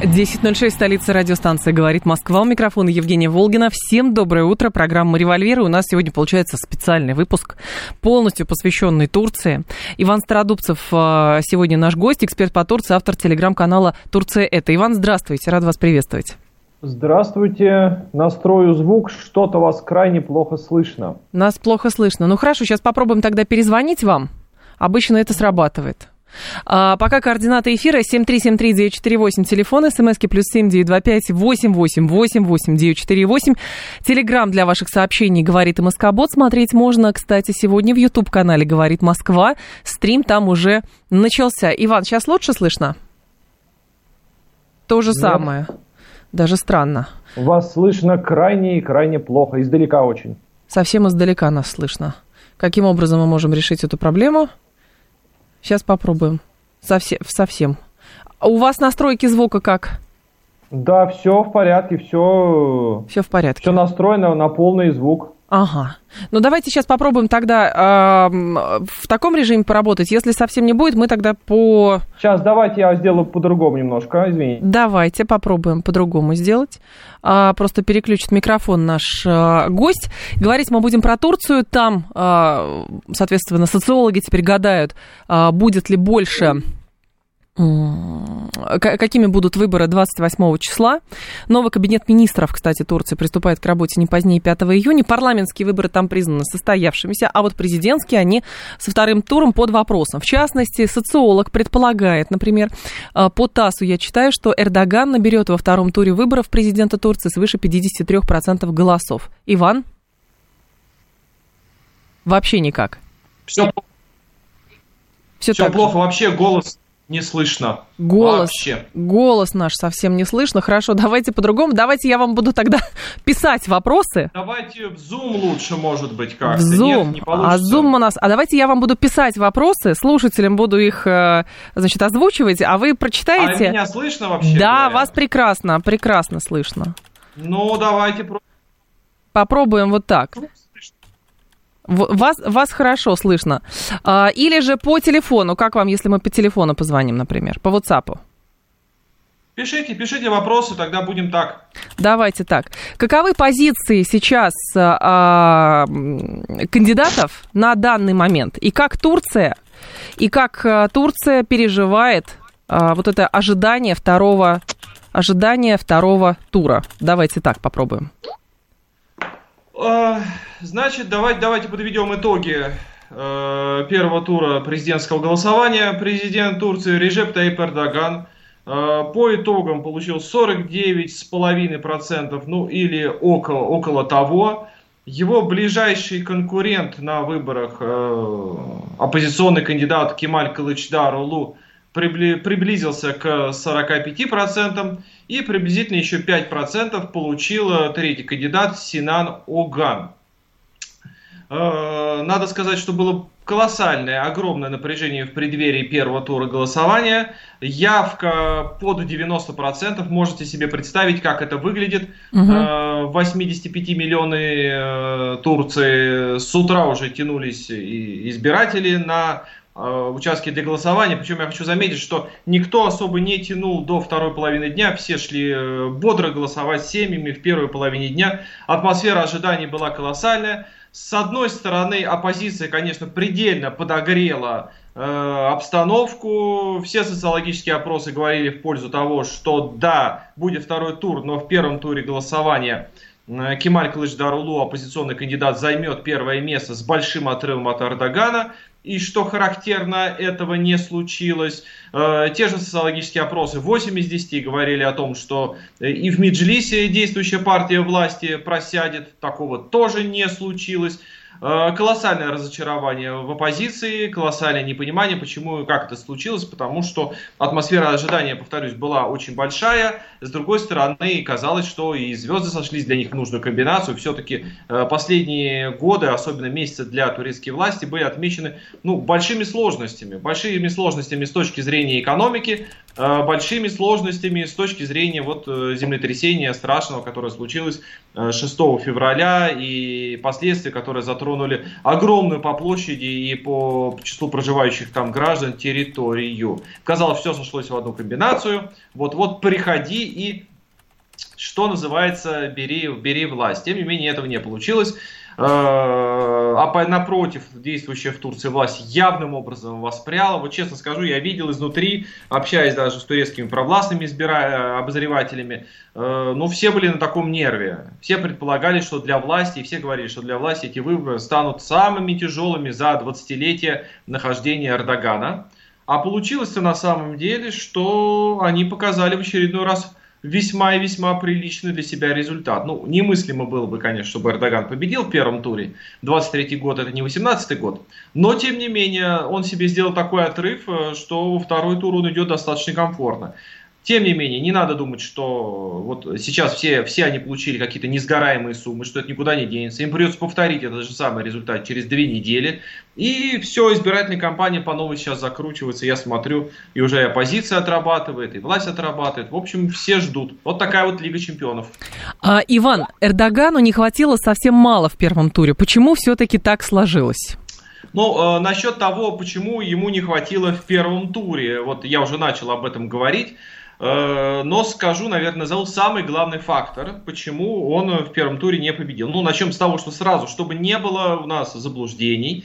10.06, столица радиостанции «Говорит Москва». У микрофона Евгения Волгина. Всем доброе утро. Программа «Револьвер». У нас сегодня получается специальный выпуск, полностью посвященный Турции. Иван Стародубцев а, сегодня наш гость, эксперт по Турции, автор телеграм-канала «Турция это». Иван, здравствуйте, рад вас приветствовать. Здравствуйте. Настрою звук. Что-то вас крайне плохо слышно. Нас плохо слышно. Ну хорошо, сейчас попробуем тогда перезвонить вам. Обычно это срабатывает. А, пока координаты эфира 7373948, телефон, смски плюс 7925 8888948. Телеграмм для ваших сообщений «Говорит и Москобот». Смотреть можно, кстати, сегодня в YouTube-канале «Говорит Москва». Стрим там уже начался. Иван, сейчас лучше слышно? То же Нет. самое. Даже странно. Вас слышно крайне и крайне плохо, издалека очень. Совсем издалека нас слышно. Каким образом мы можем решить эту проблему? Сейчас попробуем. Совсем. совсем. А у вас настройки звука как? Да, все в порядке, все. Все в порядке. Все настроено на полный звук. Ага. Ну давайте сейчас попробуем тогда э, в таком режиме поработать. Если совсем не будет, мы тогда по... Сейчас давайте я сделаю по-другому немножко, извините. Давайте попробуем по-другому сделать. А, просто переключит микрофон наш а, гость. Говорить мы будем про Турцию. Там, а, соответственно, социологи теперь гадают, а, будет ли больше какими будут выборы 28 числа. Новый кабинет министров, кстати, Турции приступает к работе не позднее 5 июня. Парламентские выборы там признаны состоявшимися, а вот президентские, они со вторым туром под вопросом. В частности, социолог предполагает, например, э, по ТАССу я читаю, что Эрдоган наберет во втором туре выборов президента Турции свыше 53% голосов. Иван? Вообще никак. Все, Все, Все плохо. Вообще голос не слышно. Голос, Вообще. голос наш совсем не слышно. Хорошо, давайте по-другому. Давайте я вам буду тогда писать вопросы. Давайте в Zoom лучше, может быть, как-то. В Zoom. Нет, не а Zoom у нас... А давайте я вам буду писать вопросы, слушателям буду их, э, значит, озвучивать, а вы прочитаете. А меня слышно вообще? Да, говоря? вас прекрасно, прекрасно слышно. Ну, давайте. Попробуем вот так. Вас, вас хорошо слышно. А, или же по телефону. Как вам, если мы по телефону позвоним, например, по WhatsApp? Пишите, пишите вопросы, тогда будем так. Давайте так. Каковы позиции сейчас а, кандидатов на данный момент? И как Турция, и как а, Турция переживает а, вот это ожидание второго, ожидание второго тура? Давайте так попробуем. А, значит, давайте, давайте подведем итоги э, первого тура президентского голосования. Президент Турции Режеп Таип Эрдоган э, по итогам получил 49,5%, ну или около, около того. Его ближайший конкурент на выборах, э, оппозиционный кандидат Кемаль Кылычдар Улу, приблизился к 45%, и приблизительно еще 5% получил третий кандидат Синан Оган. Э, надо сказать, что было колоссальное, огромное напряжение в преддверии первого тура голосования. Явка под 90%. Можете себе представить, как это выглядит. Угу. 85 миллионы э, Турции с утра уже тянулись избиратели на Э, участки для голосования. Причем я хочу заметить, что никто особо не тянул до второй половины дня. Все шли э, бодро голосовать семьями в первой половине дня. Атмосфера ожиданий была колоссальная. С одной стороны, оппозиция, конечно, предельно подогрела э, обстановку. Все социологические опросы говорили в пользу того, что да, будет второй тур, но в первом туре голосования э, Кемаль Кылычдарулу, оппозиционный кандидат, займет первое место с большим отрывом от Эрдогана и что характерно, этого не случилось. Э, те же социологические опросы, 8 из 10 говорили о том, что э, и в Меджлисе действующая партия власти просядет, такого тоже не случилось. Э, колоссальное разочарование в оппозиции, колоссальное непонимание, почему и как это случилось, потому что атмосфера ожидания, повторюсь, была очень большая. С другой стороны, казалось, что и звезды сошлись для них в нужную комбинацию. Все-таки э, последние годы, особенно месяцы для турецкой власти, были отмечены ну, большими сложностями. Большими сложностями с точки зрения экономики, большими сложностями с точки зрения вот, землетрясения страшного, которое случилось 6 февраля и последствия, которые затронули затронули огромную по площади и по числу проживающих там граждан территорию. Казалось, все сошлось в одну комбинацию. Вот-вот приходи и что называется, бери, бери власть. Тем не менее, этого не получилось. Э, а напротив, действующая в Турции власть явным образом воспряла. Вот честно скажу, я видел изнутри, общаясь даже с турецкими провластными избира... обозревателями, э, ну все были на таком нерве. Все предполагали, что для власти, все говорили, что для власти эти выборы станут самыми тяжелыми за 20-летие нахождения Эрдогана. А получилось-то на самом деле, что они показали в очередной раз весьма и весьма приличный для себя результат. Ну, немыслимо было бы, конечно, чтобы Эрдоган победил в первом туре. 23-й год это не 18-й год. Но, тем не менее, он себе сделал такой отрыв, э, что во второй тур он идет достаточно комфортно. Тем не менее, не надо думать, что вот сейчас все, все они получили какие-то несгораемые суммы, что это никуда не денется. Им придется повторить этот же самый результат через две недели. И все, избирательная кампания по новой сейчас закручивается. Я смотрю, и уже и оппозиция отрабатывает, и власть отрабатывает. В общем, все ждут. Вот такая вот Лига чемпионов. А, Иван, Эрдогану не хватило совсем мало в первом туре. Почему все-таки так сложилось? Ну, э, насчет того, почему ему не хватило в первом туре, вот я уже начал об этом говорить. Э, но скажу, наверное, назову самый главный фактор, почему он в первом туре не победил. Ну, начнем с того, что сразу, чтобы не было у нас заблуждений.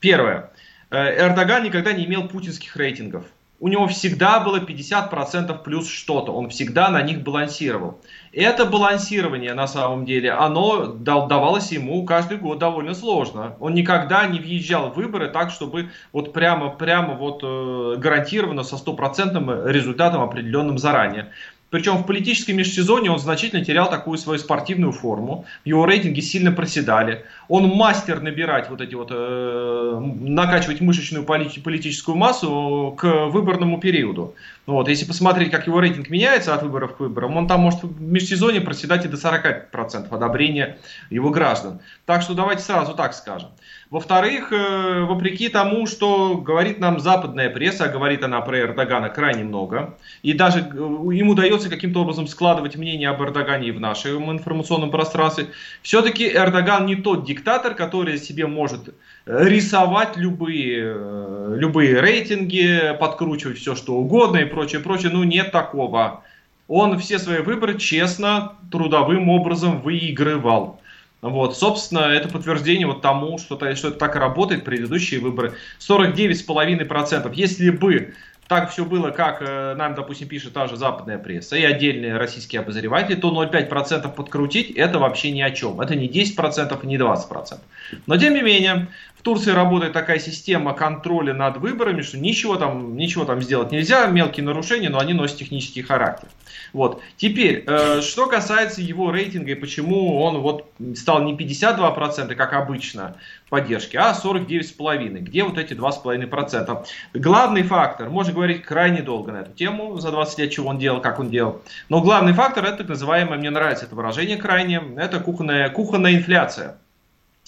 Первое. Э, Эрдоган никогда не имел путинских рейтингов у него всегда было 50% плюс что-то, он всегда на них балансировал. Это балансирование на самом деле, оно давалось ему каждый год довольно сложно. Он никогда не въезжал в выборы так, чтобы вот прямо, прямо вот э, гарантированно со стопроцентным результатом определенным заранее. Причем в политической межсезонье он значительно терял такую свою спортивную форму. Его рейтинги сильно проседали. Он мастер набирать вот эти вот, э, накачивать мышечную политическую массу к выборному периоду. Вот, если посмотреть, как его рейтинг меняется от выборов к выборам, он там может в межсезонье проседать и до 40% одобрения его граждан. Так что давайте сразу так скажем. Во-вторых, э, вопреки тому, что говорит нам западная пресса, а говорит она про Эрдогана крайне много, и даже э, ему удается каким-то образом складывать мнение об Эрдогане и в нашем информационном пространстве, все-таки Эрдоган не тот диктатор, который себе может рисовать любые, любые рейтинги, подкручивать все что угодно и прочее, прочее. Ну, нет такого. Он все свои выборы честно, трудовым образом выигрывал. Вот, собственно, это подтверждение вот тому, что, что это так и работает, предыдущие выборы. 49,5%. Если бы так все было, как э, нам, допустим, пишет та же западная пресса и отдельные российские обозреватели, то 0,5% подкрутить это вообще ни о чем. Это не 10% и не 20%. Но тем не менее, в Турции работает такая система контроля над выборами, что ничего там, ничего там сделать нельзя, мелкие нарушения, но они носят технический характер. Вот. Теперь, э, что касается его рейтинга и почему он вот стал не 52%, как обычно, поддержки, а 49,5%. Где вот эти 2,5%? Главный фактор, можно говорить крайне долго на эту тему, за 20 лет, чего он делал, как он делал. Но главный фактор это так называемое, мне нравится это выражение крайне, это кухонная, кухонная инфляция.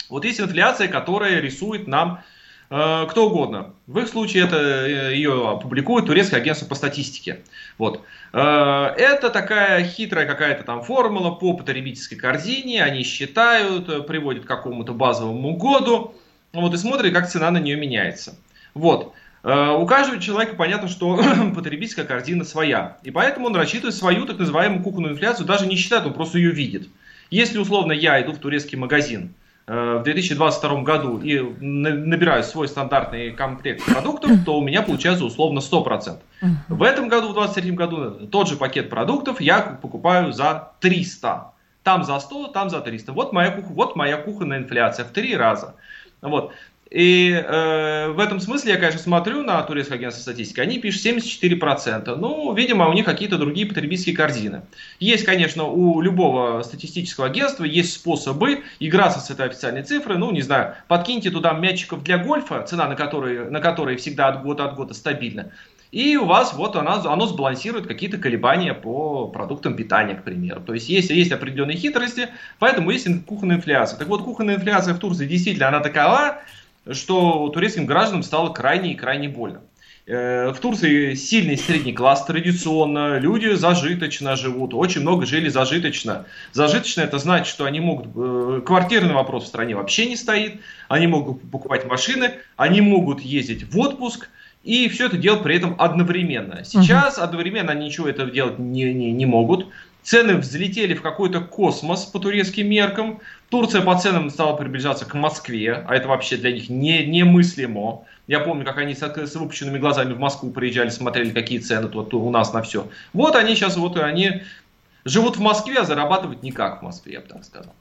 Вот есть инфляция, которая рисует нам кто угодно. В их случае это э, ее публикует турецкое агентство по статистике. Вот. Э, это такая хитрая какая-то там формула по потребительской корзине. Они считают, э, приводят к какому-то базовому году. Вот, и смотрят, как цена на нее меняется. Вот. Э, у каждого человека понятно, что потребительская корзина своя. И поэтому он рассчитывает свою так называемую кухонную инфляцию, даже не считает, он просто ее видит. Если условно я иду в турецкий магазин, в 2022 году и набираю свой стандартный комплект продуктов, то у меня получается условно 100%. В этом году, в 2023 году, тот же пакет продуктов я покупаю за 300. Там за 100, там за 300. Вот моя, вот моя кухонная инфляция в три раза. Вот. И э, в этом смысле я, конечно, смотрю на турецкое агентство статистики, они пишут 74%. Ну, видимо, у них какие-то другие потребительские корзины. Есть, конечно, у любого статистического агентства есть способы играться с этой официальной цифрой. Ну, не знаю, подкиньте туда мячиков для гольфа, цена на которые, на которые всегда от года от года стабильна. И у вас вот оно, оно сбалансирует какие-то колебания по продуктам питания, к примеру. То есть есть, есть определенные хитрости, поэтому есть кухонная инфляция. Так вот, кухонная инфляция в Турции действительно она такова, что турецким гражданам стало крайне и крайне больно. Э, в Турции сильный средний класс традиционно, люди зажиточно живут, очень много жили зажиточно. Зажиточно это значит, что они могут, э, квартирный вопрос в стране вообще не стоит, они могут покупать машины, они могут ездить в отпуск, и все это делать при этом одновременно. Сейчас одновременно они ничего этого делать не, не, не могут. Цены взлетели в какой-то космос по турецким меркам. Турция по ценам стала приближаться к Москве, а это вообще для них не, немыслимо. Я помню, как они с, с выпущенными глазами в Москву приезжали, смотрели, какие цены тут у нас на все. Вот они сейчас, вот они живут в Москве, а зарабатывать никак в Москве, я бы так сказал.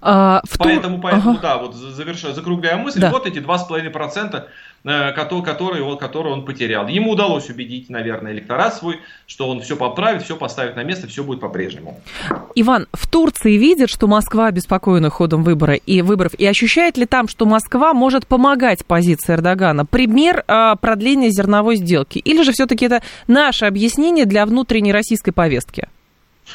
А, в поэтому, тур... поэтому ага. да, вот завершая, закругляя мысль, да. вот эти 2,5% Э, который, вот, который он потерял. Ему удалось убедить, наверное, электорат свой, что он все поправит, все поставит на место, все будет по-прежнему. Иван, в Турции видят, что Москва обеспокоена ходом выбора и выборов, и ощущает ли там, что Москва может помогать позиции Эрдогана? Пример э, продления зерновой сделки. Или же все-таки это наше объяснение для внутренней российской повестки?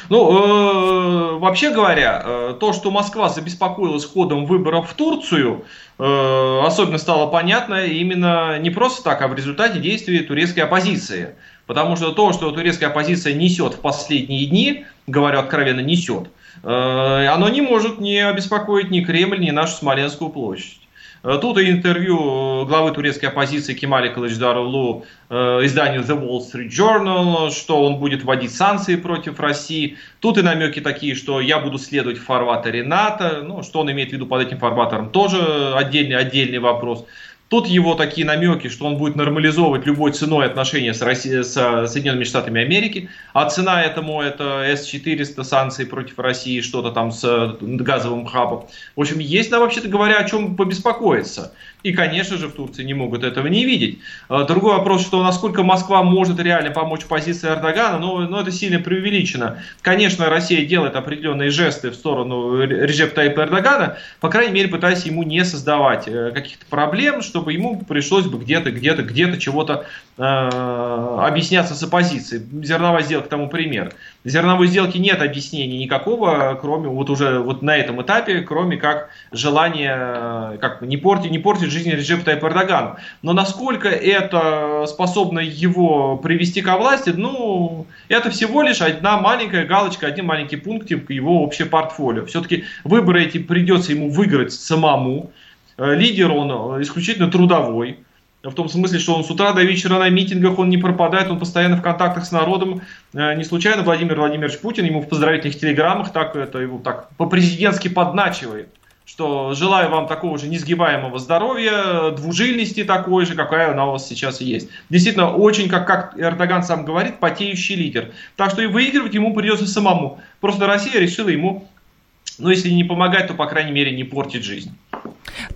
Ну, э, вообще говоря, э, то, что Москва забеспокоилась ходом выборов в Турцию, э, особенно стало понятно именно не просто так, а в результате действий турецкой оппозиции. Потому что то, что турецкая оппозиция несет в последние дни, говорю откровенно, несет, э, оно не может не обеспокоить ни Кремль, ни нашу Смоленскую площадь. Э, тут и интервью главы турецкой оппозиции Кемали Кылычдаровлу э, изданию The Wall Street Journal, что он будет вводить санкции против России. Тут и намеки такие, что я буду следовать в фарватере НАТО. Ну, что он имеет в виду под этим фарватером, тоже отдельный, отдельный вопрос. Тут его такие намеки, что он будет нормализовывать любой ценой отношения с, Россией, с Соединенными Штатами Америки, а цена этому это С-400 санкции против России, что-то там с газовым хабом. В общем, есть, да, вообще-то говоря, о чем побеспокоиться. И, конечно же, в Турции не могут этого не видеть. А, другой вопрос, что насколько Москва может реально помочь позиции Эрдогана, ну, ну это сильно преувеличено. Конечно, Россия делает определенные жесты в сторону Режепа Таипа Эрдогана, по крайней мере, пытаясь ему не создавать э, каких-то проблем, чтобы ему пришлось бы где-то, где-то, где-то чего-то э, объясняться с оппозицией. Зерновая сделка тому пример. Зерновой сделки нет объяснений никакого, кроме вот уже вот на этом этапе, кроме как желания э, как не портить, не портить жизнь Реджепа Тайпа Эрдогану. Но насколько это способно его привести ко власти, ну, это всего лишь одна маленькая галочка, один маленький пунктик его общее портфолио. Все-таки выборы эти придется ему выиграть самому. Э, лидер он исключительно трудовой. В том смысле, что он с утра до вечера на митингах, он не пропадает, он постоянно в контактах с народом. Э, не случайно Владимир Владимирович Путин ему в поздравительных телеграммах так это его так по-президентски подначивает что желаю вам такого же несгибаемого здоровья, двужильности такой же, какая она у вас сейчас есть. Действительно, очень, как, как Эрдоган сам говорит, потеющий лидер. Так что и выигрывать ему придется самому. Просто Россия решила ему, ну если не помогать, то, по крайней мере, не портить жизнь.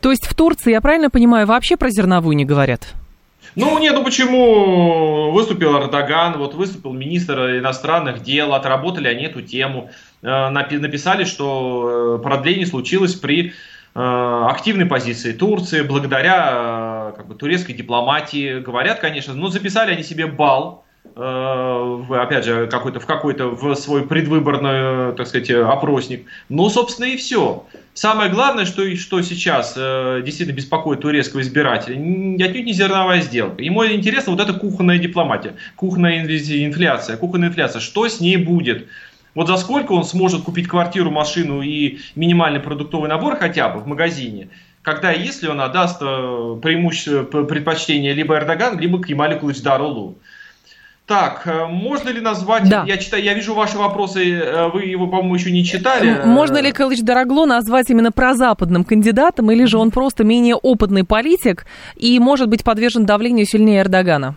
То есть в Турции, я правильно понимаю, вообще про зерновую не говорят? Ну, нет, ну почему выступил Эрдоган, вот выступил министр иностранных дел, отработали они эту тему, э, написали, что э, продление случилось при э, активной позиции Турции, благодаря как бы, турецкой дипломатии. Говорят, конечно, но записали они себе бал, опять же, какой-то, в какой-то в свой предвыборный, так сказать, опросник. Ну, собственно, и все. Самое главное, что, что сейчас э, действительно беспокоит турецкого избирателя, отнюдь не зерновая сделка. Ему интересна вот эта кухонная дипломатия, кухонная инфляция, кухонная инфляция. Что с ней будет? Вот за сколько он сможет купить квартиру, машину и минимальный продуктовый набор хотя бы в магазине, когда если он отдаст э, преимущество, предпочтение либо Эрдоган, либо Кемалю Кылычдарулу. Так, э, можно ли назвать, да. я читаю, я вижу ваши вопросы, э, вы его, по-моему, еще не читали. Можно ли Калыч Дорогло назвать именно прозападным кандидатом, или же он просто менее опытный политик и может быть подвержен давлению сильнее Эрдогана?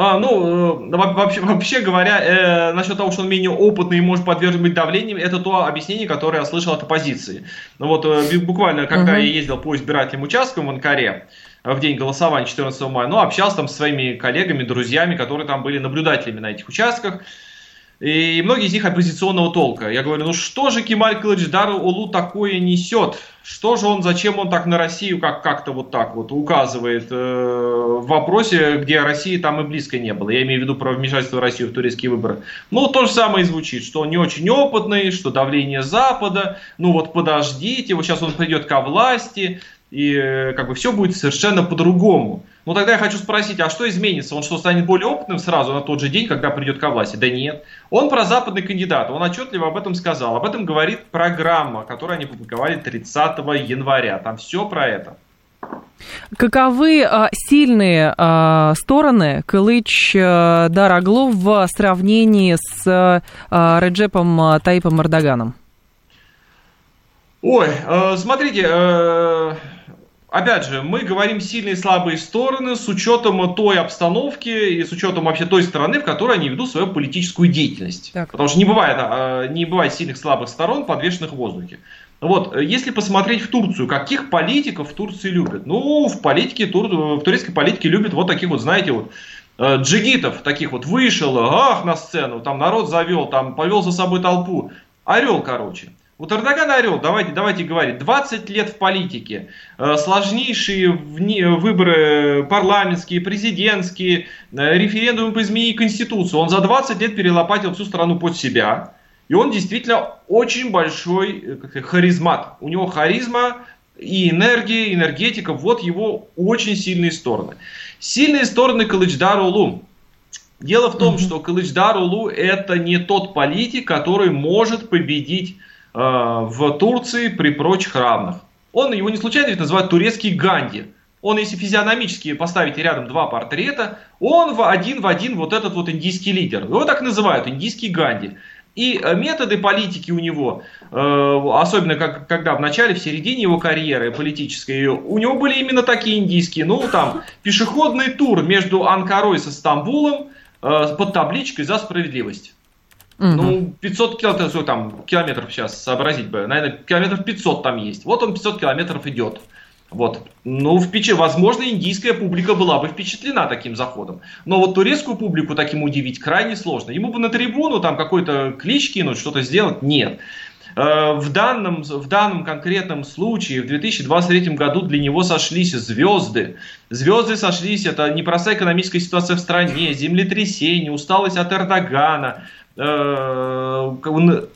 А, ну, э, вообще, вообще говоря, э, насчет того, что он менее опытный и может подвергнуть давлению, это то объяснение, которое я слышал от оппозиции. Ну вот э, буквально, когда uh-huh. я ездил по избирательным участкам в Анкаре, в день голосования 14 мая, ну, общался там со своими коллегами, друзьями, которые там были наблюдателями на этих участках. И многие из них оппозиционного толка. Я говорю, ну что же Кемаль Кылычдару Улу такое несет? Что же он, зачем он так на Россию как- как-то вот так вот указывает э, в вопросе, где России там и близко не было. Я имею в виду про вмешательство России в турецкие выборы. Ну, то же самое и звучит, что он не очень опытный, что давление Запада, ну вот подождите, вот сейчас он придет ко власти, и э, как бы все будет совершенно по-другому. Ну тогда я хочу спросить, а что изменится? Он что, станет более опытным сразу на тот же день, когда придет ко власти? Да нет. Он прозападный кандидат, он отчетливо об этом сказал. Об этом говорит программа, которую они публиковали 30 января. Там все про это. Каковы а, сильные а, стороны Кылыч а, Дараглу в сравнении с а, Реджепом а, Таипом Эрдоганом? Ой, э, смотрите, э, опять же, мы говорим сильные и слабые стороны с учетом той обстановки и с учетом вообще той страны, в которой они ведут свою политическую деятельность. Так. Потому что не бывает, э, не бывает сильных и слабых сторон, подвешенных в воздухе. Вот, если посмотреть в Турцию, каких политиков в Турции любят? Ну, в политике, в турецкой политике любят вот таких вот, знаете, вот, джигитов таких вот вышел, ах, на сцену, там народ завел, там повел за собой толпу. Орел, короче. Вот Эрдоган орел, давайте, давайте говорить, 20 лет в политике, э, сложнейшие выборы парламентские, президентские, э, референдумы по изменению Конституции. Он за 20 лет перелопатил всю страну под себя. И он действительно очень большой э, как харизмат. У него харизма и энергия, энергетика, вот его очень сильные стороны. Сильные стороны Кылычдар Улу. Дело в том, mm-hmm. что Кылычдар Улу это не тот политик, который может победить в Турции при прочих равных. Он его не случайно ведь называют турецкий Ганди. Он, если физиономически поставить рядом два портрета, он в один в один вот этот вот индийский лидер. Его так называют, индийский Ганди. И э, методы политики у него, э, особенно как, когда в начале, в середине его карьеры политической, у него были именно такие индийские. Ну, там, пешеходный тур между Анкарой со Стамбулом под табличкой «За справедливость». Ну, 500 километров, там, километров сейчас сообразить бы, наверное, километров 500 там есть. Вот он 500 километров идет. Вот. Ну, впечат... возможно, индийская публика была бы впечатлена таким заходом. Но вот турецкую публику таким удивить крайне сложно. Ему бы на трибуну там какой-то клич кинуть, что-то сделать. Нет. Э, в данном, в данном конкретном случае в 2023 году для него сошлись звезды. Звезды сошлись, это непростая экономическая ситуация в стране, землетрясение, усталость от Эрдогана,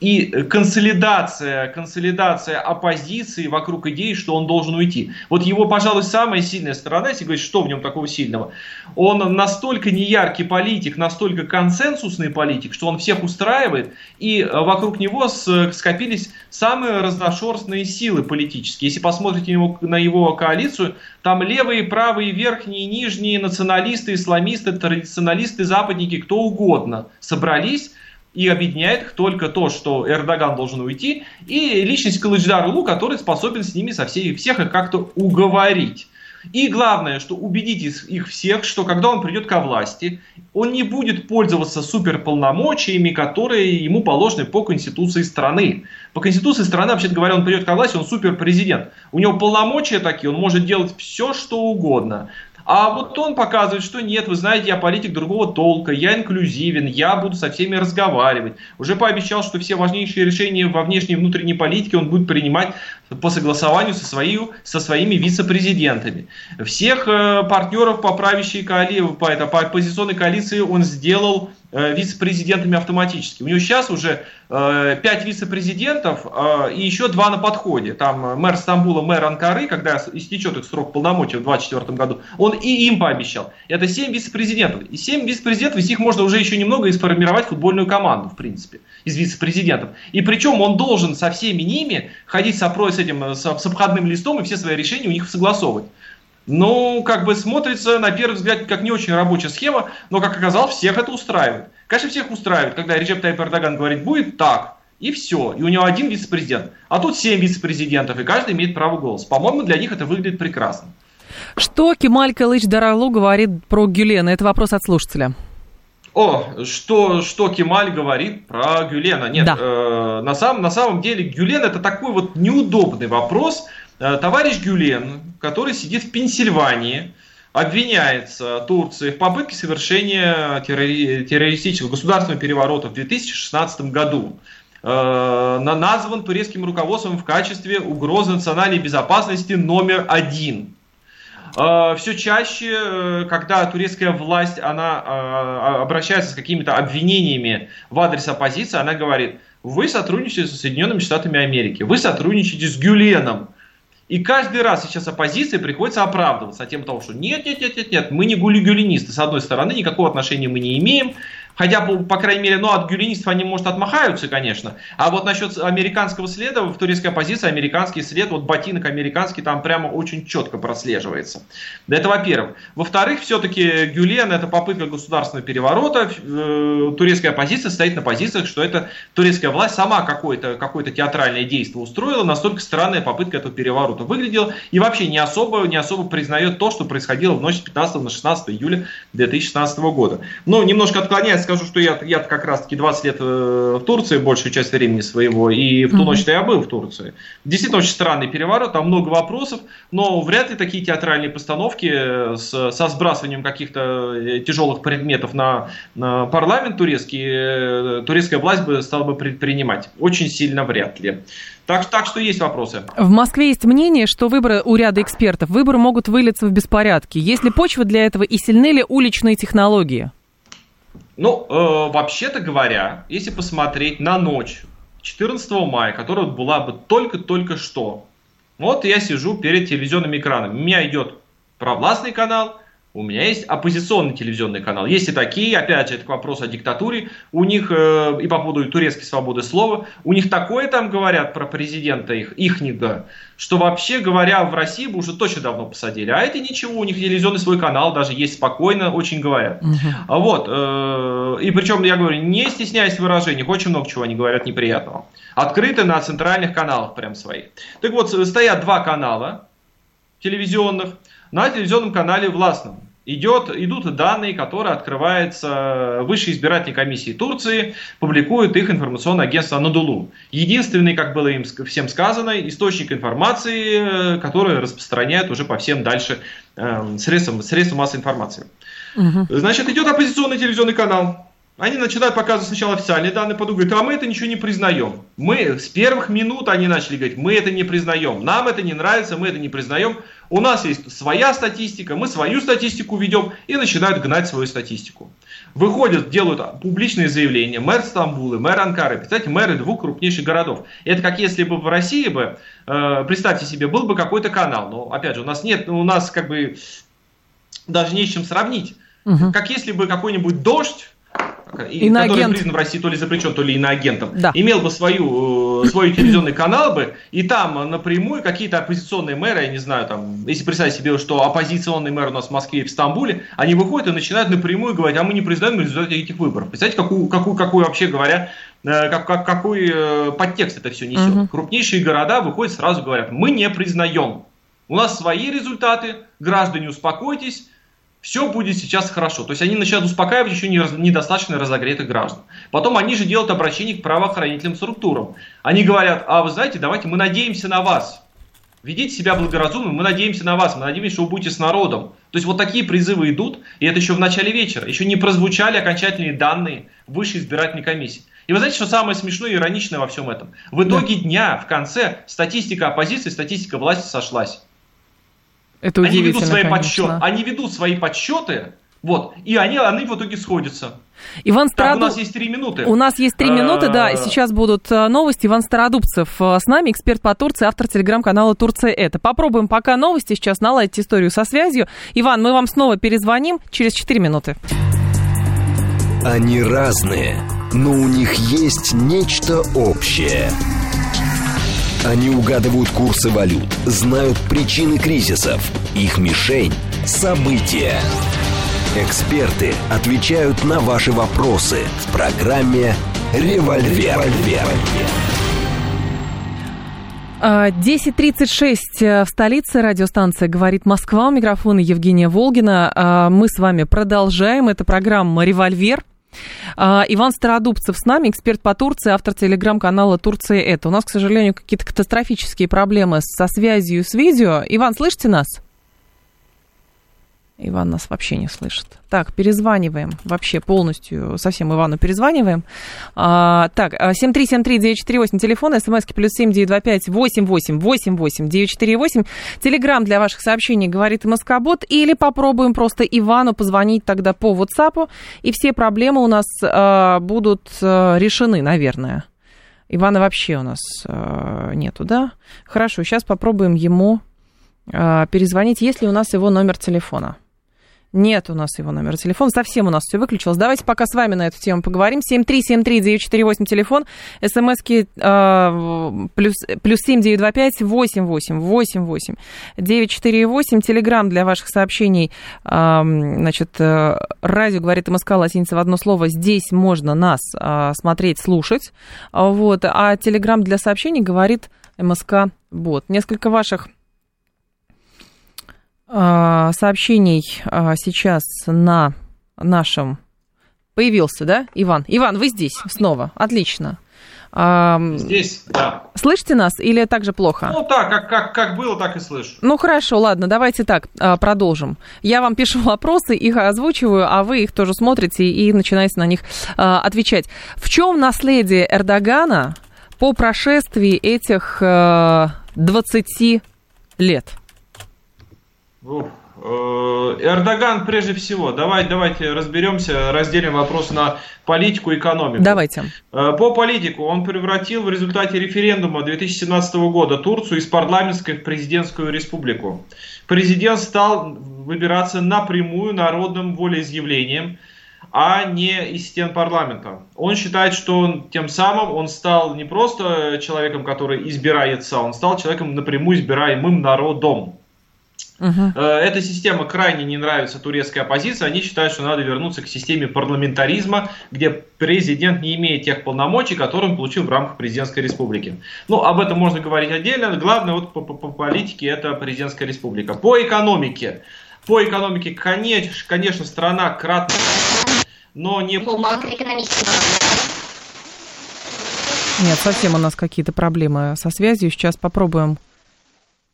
и консолидация, консолидация оппозиции вокруг идеи, что он должен уйти. Вот его, пожалуй, самая сильная сторона, если говорить, что в нем такого сильного, он настолько неяркий политик, настолько консенсусный политик, что он всех устраивает, и вокруг него скопились самые разношерстные силы политические. Если посмотрите на его коалицию, там левые, правые, верхние, нижние, националисты, исламисты, традиционалисты, западники, кто угодно собрались и объединяет их только то, что Эрдоган должен уйти, и личность Кылычдарулу, который способен с ними со всей, всех их как-то уговорить. И главное, что убедите их всех, что когда он придет ко власти, он не будет пользоваться суперполномочиями, которые ему положены по конституции страны. По конституции страны, вообще говоря, он придет ко власти, он суперпрезидент. У него полномочия такие, он может делать все, что угодно. А вот он показывает, что нет, вы знаете, я политик другого толка, я инклюзивен, я буду со всеми разговаривать. Уже пообещал, что все важнейшие решения во внешней и внутренней политике он будет принимать по согласованию со, свою, со своими вице-президентами. Всех э, партнеров по правящей коалиции, по, это, по оппозиционной коалиции он сделал вице-президентами автоматически. У него сейчас уже э, 5 вице-президентов э, и еще два на подходе. Там э, мэр Стамбула, мэр Анкары, когда истечет их срок полномочий в 2024 году, он и им пообещал. Это 7 вице-президентов. И 7 вице-президентов, из них можно уже еще немного и сформировать футбольную команду, в принципе, из вице-президентов. И причем он должен со всеми ними ходить с, с этим, с, с обходным листом и все свои решения у них согласовывать. Ну, как бы смотрится, на первый взгляд, как не очень рабочая схема, но, как оказалось, всех это устраивает. Конечно, всех устраивает, когда Реджеп Тайп Эрдоган говорит, будет так, и все. И у него один вице-президент. А тут семь вице-президентов, и каждый имеет право голоса. По-моему, для них это выглядит прекрасно. Что Кемаль Калыч Даралу говорит про Гюлена? Это вопрос от слушателя. О, что, что Кемаль говорит про Гюлена? Нет, да. э, на, самом, на самом деле Гюлен это такой вот неудобный вопрос. Э, товарищ Гюлен, который сидит в Пенсильвании, обвиняется Турцией в попытке совершения террори- террористического государственного переворота в 2016 году. Э, назван турецким руководством в качестве угрозы национальной безопасности номер один. Э, все чаще, э, когда турецкая власть она э, обращается с какими-то обвинениями в адрес оппозиции, она говорит, вы сотрудничаете со Соединенными Штатами Америки, вы сотрудничаете с Гюленом. И каждый раз сейчас оппозиции приходится оправдываться тем что нет, нет, нет, нет, нет, мы не гули-гюленисты. С одной стороны, никакого отношения мы не имеем. Хотя, по, по крайней мере, ну, от гюленистов они, может, отмахаются, конечно. А вот насчет американского следа, в турецкой оппозиции американский след, вот ботинок американский там прямо очень четко прослеживается. Это во-первых. Во-вторых, все-таки Гюлен это попытка государственного переворота. Э, турецкая оппозиция стоит на позициях, что это турецкая власть сама какое-то какое театральное действие устроила. Настолько странная попытка этого переворота выглядела. И вообще не особо, не особо признает то, что происходило в ночь с 15 на 16 июля 2016 года. Но немножко отклоняясь скажу, что я, я как раз-таки 20 лет э, в Турции, большую часть времени своего, и в ту mm-hmm. ночь-то я был в Турции. Действительно, очень странный переворот, там много вопросов, но вряд ли такие театральные постановки э, с, со сбрасыванием каких-то э, тяжелых предметов на, на парламент турецкий, турецкая власть бы стала бы предпринимать. Очень сильно вряд ли. Так, так что есть вопросы. В Москве есть мнение, что выборы у ряда экспертов, выборы могут вылиться в беспорядки. Есть ли почва для этого и сильны ли уличные технологии? Ну, э, вообще-то говоря, если посмотреть на ночь 14 мая, которая была бы только-только что, вот я сижу перед телевизионным экраном, у меня идет провластный канал, у меня есть оппозиционный телевизионный канал. Есть и такие, опять же, это вопрос о диктатуре. У них, э, и по поводу турецкой свободы слова, у них такое там говорят про президента их, ихнего, что вообще говоря, в России бы уже точно давно посадили. А это ничего, у них телевизионный свой канал даже есть спокойно, очень говорят. Угу. Вот, э, и причем, я говорю, не стесняясь в выражениях, очень много чего они говорят неприятного. Открыты на центральных каналах прям своих. Так вот, стоят два канала телевизионных, на телевизионном канале властном идет, идут данные, которые открывается Высшей избирательной комиссии Турции, публикует их информационное агентство Анадолу. Единственный, как было им всем сказано, источник информации, который распространяет уже по всем дальше э, средствам, средствам массовой информации. Угу. Значит, идет оппозиционный телевизионный канал. Они начинают показывать сначала официальные данные, потом говорят, а мы это ничего не признаем. Мы с первых минут они начали говорить, мы это не признаем, нам это не нравится, мы это не признаем. У нас есть своя статистика, мы свою статистику ведем и начинают гнать свою статистику. Выходят, делают публичные заявления, мэр Стамбула, мэр Анкары, представьте, мэры двух крупнейших городов. Это как если бы в России бы, э, представьте себе, был бы какой-то канал, но опять же, у нас нет, у нас как бы даже не с чем сравнить. Угу. Как если бы какой-нибудь дождь иноагент. который признан в России то ли запрещен, то ли иноагентом, да. имел бы свою, э, свой телевизионный канал бы, и там напрямую какие-то оппозиционные мэры, я не знаю, там, если представить себе, что оппозиционный мэр у нас в Москве и в Стамбуле, они выходят и начинают напрямую говорить, а мы не признаем результаты этих выборов. Представьте, какую, какую, какую вообще говоря, э, как, как, какой э, подтекст это все несет. Угу. Крупнейшие города выходят сразу говорят, мы не признаем. У нас свои результаты, граждане, успокойтесь, все будет сейчас хорошо. То есть они начинают успокаивать еще недостаточно разогретых граждан. Потом они же делают обращение к правоохранительным структурам. Они говорят, а вы знаете, давайте мы надеемся на вас. Ведите себя благоразумно, мы надеемся на вас, мы надеемся, что вы будете с народом. То есть вот такие призывы идут, и это еще в начале вечера. Еще не прозвучали окончательные данные высшей избирательной комиссии. И вы знаете, что самое смешное и ироничное во всем этом? В итоге дня, в конце, статистика оппозиции, статистика власти сошлась. Это они ведут свои конечно. подсчеты, они ведут свои подсчеты, вот, и они, они в итоге сходятся. Иван Стародуб... Так, у нас есть три минуты. У нас есть три минуты, да, сейчас будут э, новости. Иван Стародубцев э, с нами, эксперт по Турции, автор телеграм-канала «Турция это». Попробуем пока новости сейчас наладить историю со связью. Иван, мы вам снова перезвоним через четыре минуты. Они разные, но у них есть нечто общее – они угадывают курсы валют, знают причины кризисов. Их мишень – события. Эксперты отвечают на ваши вопросы в программе «Револьвер». 10.36 э, в столице. Радиостанция «Говорит Москва». У микрофона Евгения Волгина. А, мы с вами продолжаем. Это программа «Револьвер». А, Иван Стародубцев с нами, эксперт по Турции, автор телеграм-канала «Турция это». У нас, к сожалению, какие-то катастрофические проблемы со связью с видео. Иван, слышите нас? Иван нас вообще не слышит. Так, перезваниваем. Вообще полностью, совсем Ивану перезваниваем. А, так, 7373948, телефон, смски плюс 7925 88 88 948. Телеграмм для ваших сообщений говорит Москобот. Или попробуем просто Ивану позвонить тогда по WhatsApp, и все проблемы у нас а, будут а, решены, наверное. Ивана вообще у нас а, нету, да? Хорошо, сейчас попробуем ему а, перезвонить, есть ли у нас его номер телефона. Нет у нас его номера телефона. Совсем у нас все выключилось. Давайте пока с вами на эту тему поговорим. 7373948 телефон. СМСки э, плюс, плюс 7925 88 88 948. Телеграмм для ваших сообщений. Э, значит, э, радио говорит МСК латиница в одно слово. Здесь можно нас э, смотреть, слушать. Вот. А телеграмм для сообщений говорит МСК бот. Несколько ваших сообщений а, сейчас на нашем появился, да, Иван? Иван, вы здесь снова. Отлично. Здесь, да. Слышите нас или так же плохо? Ну так, как, как, как было, так и слышу. Ну хорошо, ладно, давайте так, а, продолжим. Я вам пишу вопросы, их озвучиваю, а вы их тоже смотрите и начинаете на них отвечать. В чем наследие Эрдогана по прошествии этих 20 лет? Ух. Э, Эрдоган прежде всего. Давай, давайте разберемся, разделим вопрос на политику и экономику. Давайте. Э, по политику он превратил в результате референдума 2017 года Турцию из парламентской в президентскую республику. Президент стал выбираться напрямую народным волеизъявлением, а не из стен парламента. Он считает, что он, тем самым он стал не просто человеком, который избирается, он стал человеком напрямую избираемым народом. Угу. Эта система крайне не нравится турецкой оппозиции. Они считают, что надо вернуться к системе парламентаризма, где президент не имеет тех полномочий, которые он получил в рамках президентской республики. Ну, об этом можно говорить отдельно. Главное, вот по, по, по политике это президентская республика. По экономике. По экономике, конечно, конечно страна кратно, но не... По Нет, совсем у нас какие-то проблемы со связью. Сейчас попробуем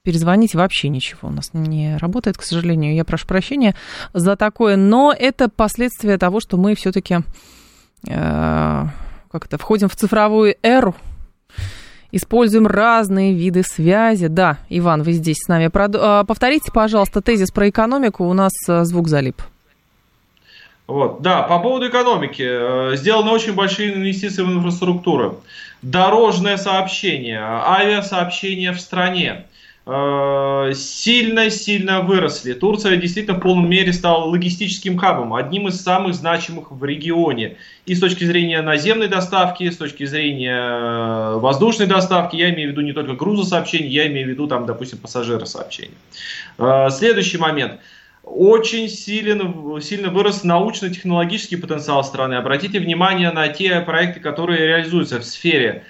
перезвонить, вообще ничего у нас не работает, к сожалению. Я прошу прощения за такое, но это последствия того, что мы все-таки э, как-то входим в цифровую эру, используем разные виды связи. Да, Иван, вы здесь с нами. Э, повторите, пожалуйста, тезис про экономику, у нас э, звук залип. Вот, да, по поводу экономики. Сделаны очень большие инвестиции в инфраструктуру. Дорожное сообщение, авиасообщение в стране сильно-сильно э, выросли. Турция действительно в полном мере стала логистическим хабом, одним из самых значимых в регионе. И с точки зрения наземной доставки, с точки зрения э, воздушной доставки, я имею в виду не только грузосообщений, я имею в виду, там, допустим, пассажиросообщения. Э, следующий момент. Очень сильно, сильно вырос научно-технологический потенциал страны. Обратите внимание на те проекты, которые реализуются в сфере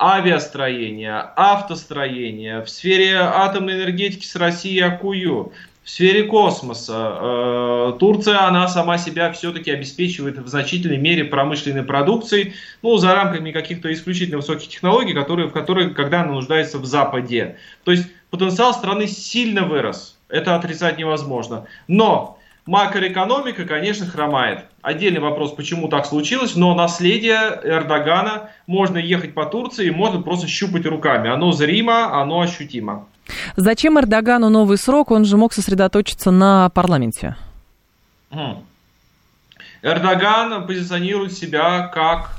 авиастроения, автостроения, в сфере атомной энергетики с Россией Акую, в сфере космоса. Э, Турция, она сама себя все-таки обеспечивает в значительной мере промышленной продукцией, ну, за рамками каких-то исключительно высоких технологий, которые, в которые, когда она нуждается в Западе. То есть потенциал страны сильно вырос. Это отрицать невозможно. Но Макроэкономика, конечно, хромает. Отдельный вопрос, почему так случилось, но наследие Эрдогана, можно ехать по Турции, можно просто щупать руками. Оно зримо, оно ощутимо. Зачем Эрдогану новый срок? Он же мог сосредоточиться на парламенте. Эрдоган позиционирует себя как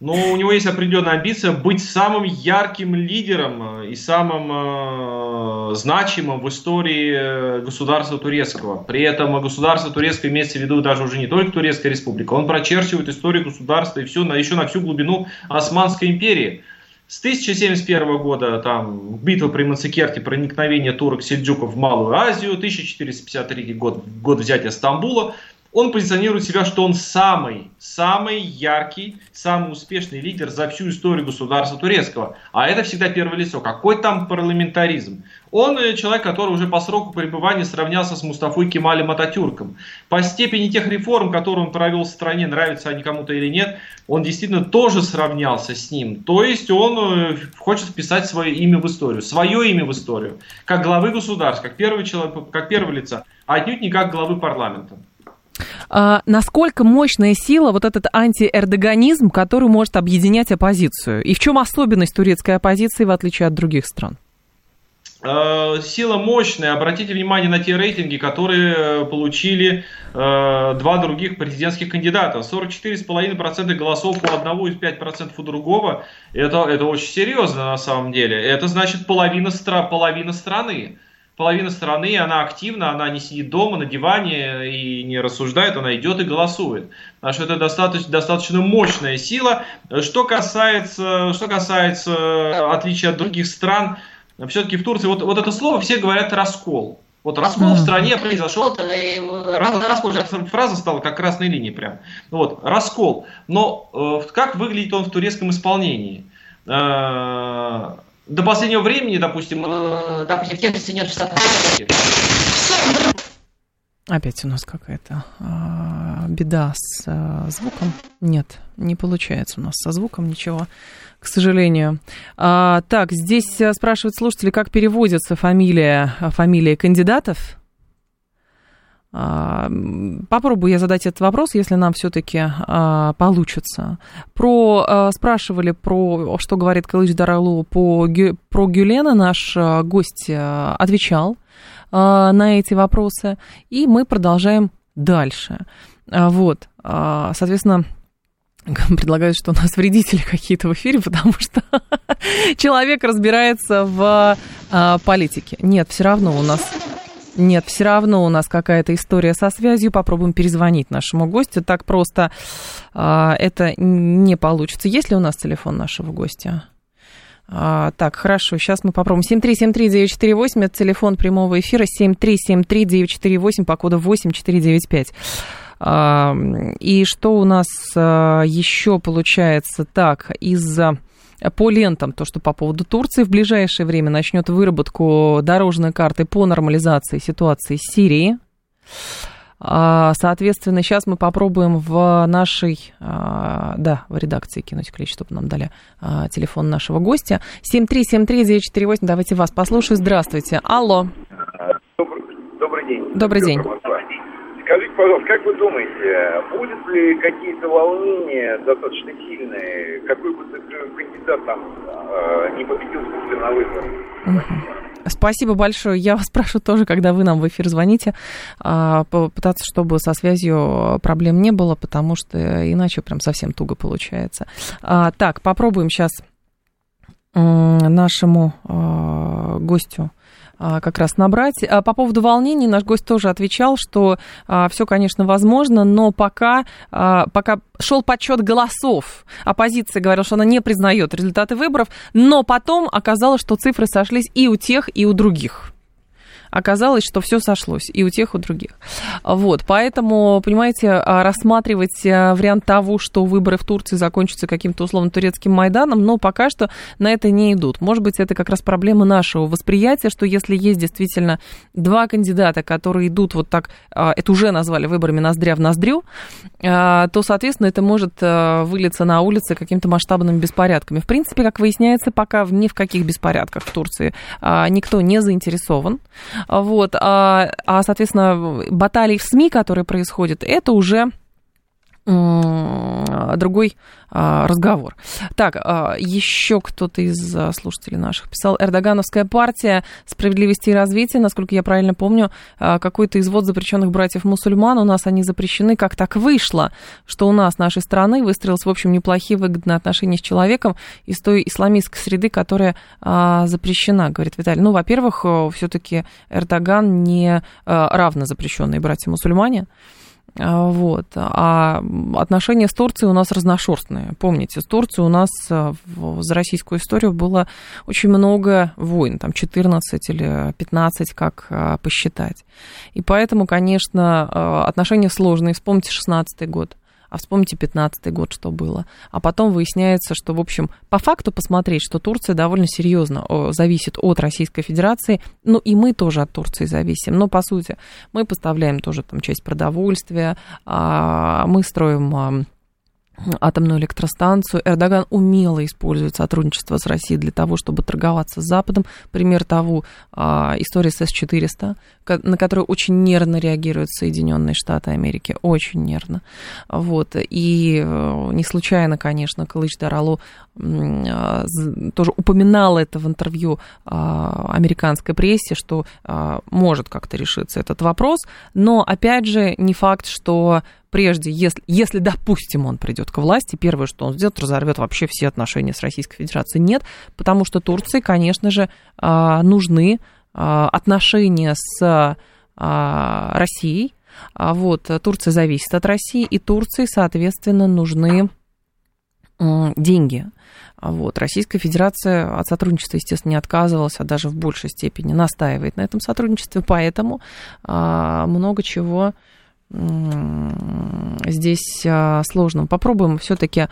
но у него есть определенная амбиция быть самым ярким лидером э, и самым э, значимым в истории э, государства турецкого. При этом государство турецкое имеется в виду даже уже не только Турецкая республика. Он прочерчивает историю государства и все, на, еще на всю глубину Османской империи. С 1071 года там битва при Мацикерте, проникновение турок-сельджуков в Малую Азию, 1453 год, год взятия Стамбула. Он позиционирует себя, что он самый, самый яркий, самый успешный лидер за всю историю государства турецкого. А это всегда первое лицо. Какой там парламентаризм? Он э, человек, который уже по сроку пребывания сравнялся с Мустафой Кемалем Ататюрком. По степени тех реформ, которые он провел в стране, нравятся они кому-то или нет, он действительно тоже сравнялся с ним. То есть он э, хочет вписать свое имя в историю, свое имя в историю, как главы государства, как первый человек, как первого лица, а отнюдь не как главы парламента. А, насколько мощная сила вот этот антиэрдоганизм, который может объединять оппозицию? И в чем особенность турецкой оппозиции, в отличие от других стран? Э, сила мощная. Обратите внимание на те рейтинги, которые э, получили э, два других президентских кандидата. 44,5% голосов у одного и 5% у другого. Это, это очень серьезно на самом деле. Это значит половина, стра, половина страны половина страны, она активна, она не сидит дома на диване и не рассуждает, она идет и голосует. Так что это достаточно, достаточно мощная сила. Что касается, что касается отличия от других стран, все-таки в Турции, вот, вот это слово все говорят раскол. Вот раскол в стране произошел, раскол, фраза стала как красной линией прям. Вот, раскол. Но э, как выглядит он в турецком исполнении? Э, до последнего времени, допустим, э, допустим, в тех Соединенных Штатах Опять у нас какая-то а, беда с а, звуком. Нет, не получается у нас со звуком ничего, к сожалению. А, так, здесь а, спрашивают слушатели, как переводится фамилия, фамилия кандидатов. А, попробую я задать этот вопрос, если нам все-таки а, получится. Про, а, спрашивали про, что говорит Калыч Даралу по, про Гюлена, наш гость отвечал на эти вопросы, и мы продолжаем дальше. Вот, соответственно, предлагают, что у нас вредители какие-то в эфире, потому что человек разбирается в политике. Нет, все равно у нас нет, все равно у нас какая-то история со связью. Попробуем перезвонить нашему гостю. Так просто а, это не получится. Есть ли у нас телефон нашего гостя? А, так, хорошо, сейчас мы попробуем. 7373948, это телефон прямого эфира, 7373948 по коду 8495. А, и что у нас а, еще получается? Так, из-за по лентам, то, что по поводу Турции в ближайшее время начнет выработку дорожной карты по нормализации ситуации с Сирией. А, соответственно, сейчас мы попробуем в нашей, а, да, в редакции кинуть клич, чтобы нам дали а, телефон нашего гостя. 7373948, давайте вас послушаю. Здравствуйте. Алло. Добрый, добрый день. Добрый день. Скажите, пожалуйста, как вы думаете, будет ли какие-то волнения достаточно сильные, какой бы кандидат там э, не победил на выборах? Спасибо большое. Я вас спрашиваю тоже, когда вы нам в эфир звоните, а, попытаться, чтобы со связью проблем не было, потому что иначе прям совсем туго получается. А, так, попробуем сейчас нашему а, гостю как раз набрать. А по поводу волнений наш гость тоже отвечал, что а, все, конечно, возможно, но пока, пока шел подсчет голосов, оппозиция говорила, что она не признает результаты выборов, но потом оказалось, что цифры сошлись и у тех, и у других оказалось, что все сошлось и у тех, и у других. Вот, поэтому, понимаете, а, рассматривать а, вариант того, что выборы в Турции закончатся каким-то условно турецким Майданом, но пока что на это не идут. Может быть, это как раз проблема нашего восприятия, что если есть действительно два кандидата, которые идут вот так, а, это уже назвали выборами ноздря в ноздрю, то, соответственно, это может вылиться на улице каким-то масштабными беспорядками. В принципе, как выясняется, пока ни в каких беспорядках в Турции никто не заинтересован. Вот, а, а соответственно, баталии в СМИ, которые происходят, это уже другой а, разговор. Так, а, еще кто-то из а, слушателей наших писал. Эрдогановская партия справедливости и развития, насколько я правильно помню, какой-то извод запрещенных братьев-мусульман. У нас они запрещены. Как так вышло, что у нас, нашей страны, выстроилось, в общем, неплохие выгодные отношения с человеком из той исламистской среды, которая запрещена, говорит Виталий. Ну, во-первых, все-таки Эрдоган не равно запрещенные братья-мусульмане. А, вот. А отношения с Турцией у нас разношерстные. Помните, с Турцией у нас э, за российскую историю было очень много войн, там 14 или 15, как э, посчитать. И поэтому, конечно, э, отношения сложные. Вспомните 16 год а вспомните 15 год, что было. А потом выясняется, что, в общем, по факту посмотреть, что Турция довольно серьезно зависит от Российской Федерации, ну и мы тоже от Турции зависим, но, по сути, мы поставляем тоже там часть продовольствия, а, мы строим атомную электростанцию. Эрдоган умело использует сотрудничество с Россией для того, чтобы торговаться с Западом. Пример того а, история с С-400, на которую очень нервно реагируют Соединенные Штаты Америки. Очень нервно. Вот. И э, не случайно, конечно, Калыч Даралу а, тоже упоминал это в интервью а, американской прессе, что может как-то решиться этот вопрос. Но, опять же, не факт, что прежде, если, если, допустим, он придет к власти, первое, что он сделает, разорвет вообще все отношения с Российской Федерацией. Нет, потому что Турции, конечно же, а, нужны а, отношения с а, Россией. Вот, Турция зависит от России, и Турции, соответственно, нужны деньги. Вот. Российская Федерация от сотрудничества, естественно, не отказывалась, а даже в большей степени настаивает на этом сотрудничестве, поэтому много чего здесь а, сложно. Попробуем все-таки а,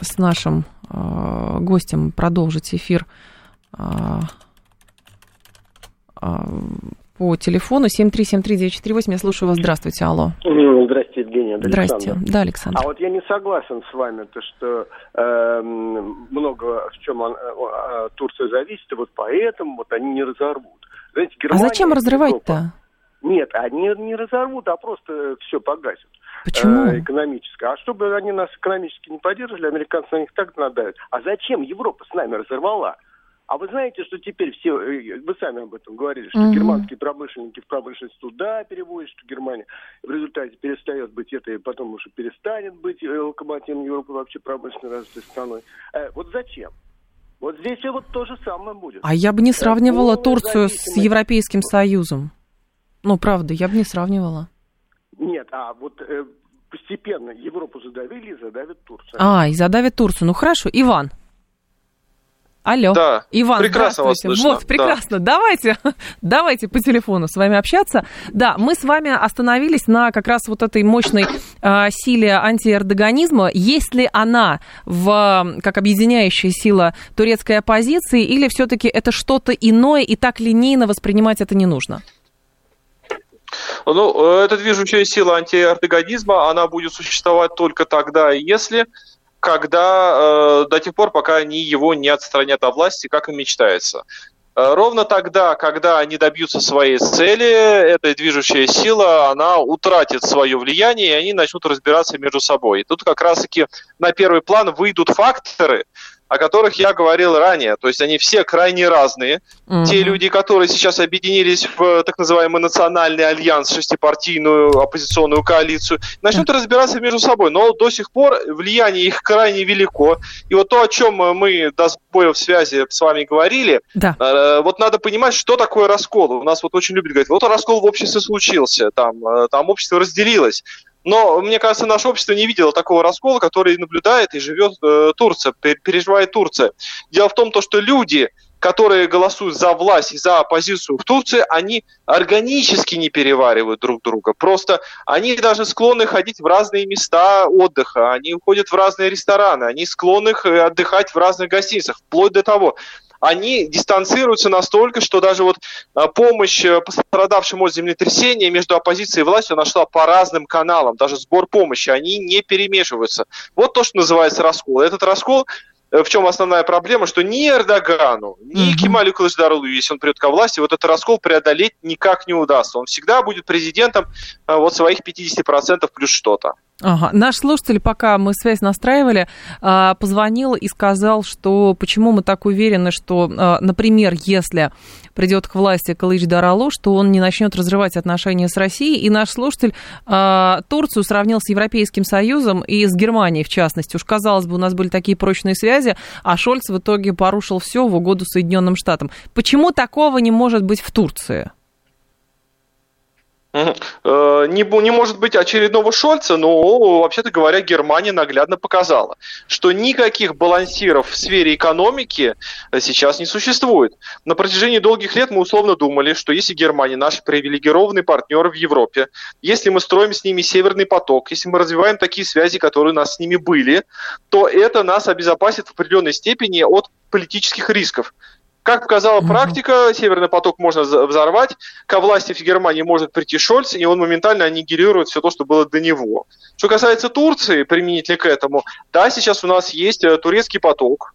с нашим а, гостем продолжить эфир по телефону 7373948. Я слушаю вас. Здравствуйте, алло. Здравствуйте, Евгения. Здравствуйте. Да, Александр. А вот я не согласен с вами, то что э, много в чем он, э, Турция зависит, и вот поэтому вот они не разорвут. Знаете, Германия, а зачем разрывать-то? Нет, они не разорвут, а просто все погасят. Почему? Э, экономическое. А чтобы они нас экономически не поддерживали, американцы на них так надают. А зачем Европа с нами разорвала? А вы знаете, что теперь все, э, вы сами об этом говорили, что mm-hmm. германские промышленники в промышленность туда переводят, что Германия в результате перестает быть это, и потом уже перестанет быть э, локомотивом Европы вообще промышленно развитой страной. Э, вот зачем? Вот здесь и вот то же самое будет. А я бы не сравнивала Турцию с Европейским Союзом. Ну, правда, я бы не сравнивала. Нет, а вот э, постепенно Европу задавили и задавит Турцию. А, и задавит Турцию. Ну, хорошо. Иван. Алло. Да, Иван, прекрасно вас слышно. Вот, прекрасно. Да. Давайте, давайте по телефону с вами общаться. Да, мы с вами остановились на как раз вот этой мощной э, силе антиэрдоганизма. Есть ли она в, как объединяющая сила турецкой оппозиции, или все-таки это что-то иное, и так линейно воспринимать это не нужно? Ну, эта движущая сила антиортогонизма, она будет существовать только тогда, если когда, э, до тех пор, пока они его не отстранят от власти, как и мечтается. Э, ровно тогда, когда они добьются своей цели, эта движущая сила, она утратит свое влияние, и они начнут разбираться между собой. И тут как раз-таки на первый план выйдут факторы, о которых я говорил ранее. То есть они все крайне разные. Угу. Те люди, которые сейчас объединились в так называемый национальный альянс, шестипартийную оппозиционную коалицию, начнут угу. разбираться между собой. Но до сих пор влияние их крайне велико. И вот то, о чем мы до сбоя в связи с вами говорили, да. э, вот надо понимать, что такое раскол. У нас вот очень любят говорить, вот раскол в обществе случился, там, э, там общество разделилось. Но, мне кажется, наше общество не видело такого раскола, который наблюдает и живет э, Турция, переживает Турция. Дело в том, то, что люди, которые голосуют за власть и за оппозицию в Турции, они органически не переваривают друг друга. Просто они даже склонны ходить в разные места отдыха, они уходят в разные рестораны, они склонны отдыхать в разных гостиницах, вплоть до того, они дистанцируются настолько, что даже вот а, помощь э, пострадавшим от землетрясения между оппозицией и властью нашла по разным каналам, даже сбор помощи, они не перемешиваются. Вот то, что называется раскол. Этот раскол э, в чем основная проблема, что ни Эрдогану, ни mm-hmm. Кемалю Кылычдарову, если он придет к власти, вот этот раскол преодолеть никак не удастся. Он всегда будет президентом э, вот своих 50% плюс что-то. Ага. Наш слушатель, пока мы связь настраивали, а, позвонил и сказал, что почему мы так уверены, что, а, например, если придет к власти Калыч Дарало, что он не начнет разрывать отношения с Россией. И наш слушатель а, Турцию сравнил с Европейским Союзом и с Германией, в частности. Уж казалось бы, у нас были такие прочные связи, а Шольц в итоге порушил все в угоду Соединенным Штатам. Почему такого не может быть в Турции? Э, не, не может быть очередного Шольца, но, вообще-то говоря, Германия наглядно показала, что никаких балансиров в сфере экономики сейчас не существует. На протяжении долгих лет мы условно думали, что если Германия наш привилегированный партнер в Европе, если мы строим с ними северный поток, если мы развиваем такие связи, которые у нас с ними были, то это нас обезопасит в определенной степени от политических рисков. Как показала mm-hmm. практика, Северный поток можно взорвать, ко власти в Германии может прийти Шольц, и он моментально аннигилирует все то, что было до него. Что касается Турции, применительно к этому, да, сейчас у нас есть э, турецкий поток,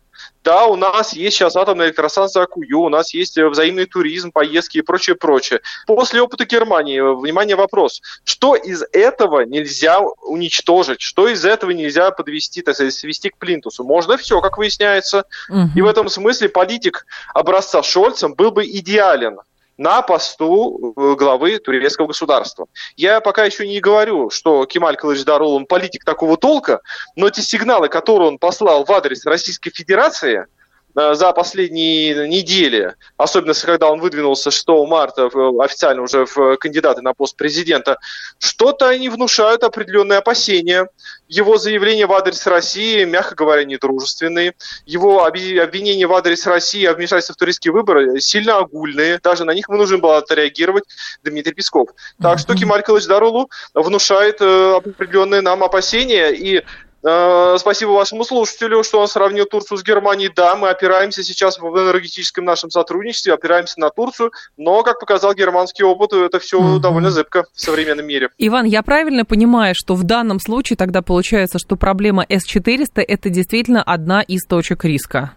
да, у нас есть сейчас атомная электростанция Акую, у нас есть э, взаимный туризм, поездки и прочее, прочее. После опыта Германии, э, внимание, вопрос. Что из этого нельзя уничтожить? Что из этого нельзя подвести, так сказать, свести к плинтусу? Можно все, как выясняется. Угу. И в этом смысле политик образца Шольцем был бы идеален на посту э, главы турецкого государства. Я пока еще не говорю, что Кемаль Кылычдарул, он политик такого толка, но те сигналы, которые он послал в адрес Российской Федерации – за последние недели, особенно когда он выдвинулся 6 марта официально уже в кандидаты на пост президента, что-то они внушают определенные опасения. Его заявления в адрес России, мягко говоря, недружественные. Его обвинения в адрес России о вмешательстве в турецкие выборы сильно огульные. Даже на них мы нужно было отреагировать Дмитрий Песков. Так что Кемаль Кылычдарулу внушает э, определенные нам опасения. И Э, спасибо вашему слушателю, что он сравнил Турцию с Германией. Да, мы опираемся сейчас в энергетическом нашем сотрудничестве, опираемся на Турцию, но, как показал германский опыт, это все mm-hmm. довольно зыбко в современном мире. Иван, я правильно понимаю, что в данном случае тогда получается, что проблема С-400 это действительно одна из точек риска?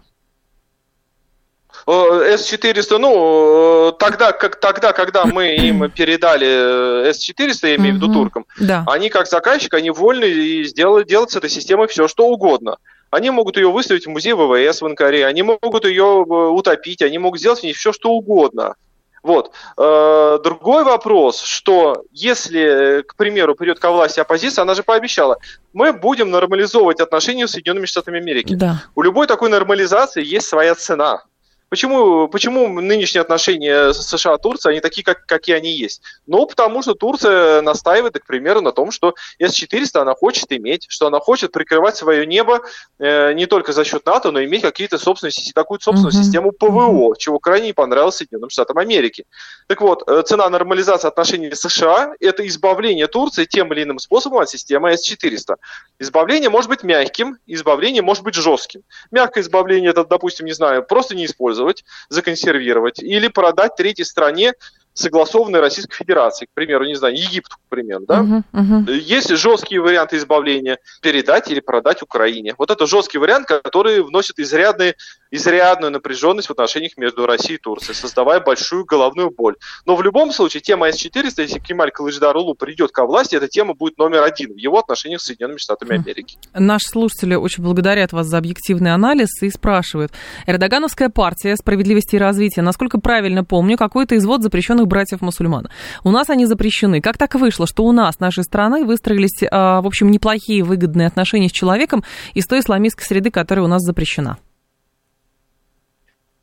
Э, С-400, ну, э, тогда, как, тогда, когда мы им передали э, С-400, я имею в виду туркам, да. они как заказчик, они вольны и сделать, делать с этой системой все, что угодно. Они могут ее выставить в музей ВВС в Анкаре, они могут ее утопить, они могут сделать в ней все, что угодно. Вот. Другой вопрос, что если, к примеру, придет ко власти оппозиция, она же пообещала, мы будем нормализовывать отношения с Соединенными Штатами Америки. Да. У любой такой нормализации есть своя цена. Почему, почему нынешние отношения США-Турция, они такие, как, какие они есть? Ну, потому что Турция настаивает, к примеру, на том, что С-400 она хочет иметь, что она хочет прикрывать свое небо э, не только за счет НАТО, но иметь какие-то собственные, такую собственную mm-hmm. систему ПВО, чего крайне не понравилось Соединенным Штатам Америки. Так вот, э, цена нормализации отношений с США – это избавление Турции тем или иным способом от системы С-400. Избавление может быть мягким, избавление может быть жестким. Мягкое избавление – это, допустим, не знаю, просто не использовать использовать, законсервировать или продать третьей стране согласованной Российской Федерации, к примеру, не знаю, Египту, к примеру, да? Uh-huh, uh-huh. Есть жесткие варианты избавления передать или продать Украине. Вот это жесткий вариант, который вносит изрядные изрядную напряженность в отношениях между Россией и Турцией, создавая большую головную боль. Но в любом случае тема С-400, если Кемаль Кылычдарулу придет ко власти, эта тема будет номер один в его отношениях с Соединенными Штатами Америки. Наши слушатели очень благодарят вас за объективный анализ и спрашивают. Эрдогановская партия справедливости и развития, насколько правильно помню, какой-то извод запрещенных братьев-мусульман. У нас они запрещены. Как так вышло, что у нас, нашей страны, выстроились, а, в общем, неплохие выгодные отношения с человеком из той исламистской среды, которая у нас запрещена?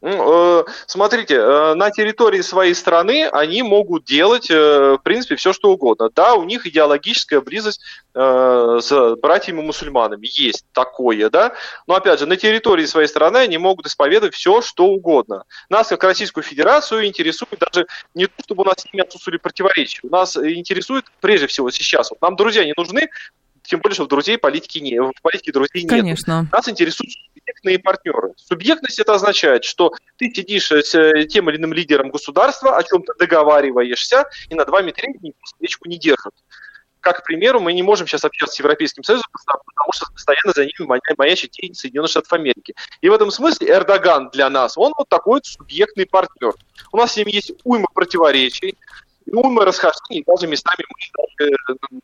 Э, смотрите, э, на территории своей страны они могут делать, э, в принципе, все, что угодно. Да, у них идеологическая близость с братьями-мусульманами есть такое, да, но, опять же, на территории своей страны они могут исповедовать все, что угодно. Нас, как Российскую Федерацию, интересует даже не то, чтобы у нас с ними отсутствовали противоречия. Нас интересует, прежде всего, сейчас, вот нам друзья не нужны, тем более, что в друзей политики не, в политике друзей нет. Конечно. Нас интересуют субъектные партнеры. Субъектность это означает, что ты сидишь с э, тем или иным лидером государства, о чем-то договариваешься, и над вами третий свечку не держат. Как, к примеру, мы не можем сейчас общаться с Европейским Союзом, потому что постоянно за ними маячит тень Соединенных Штатов Америки. И в этом смысле Эрдоган для нас, он вот такой субъектный партнер. У нас с ним есть уйма противоречий, ну, мы расхождений, даже местами мы э,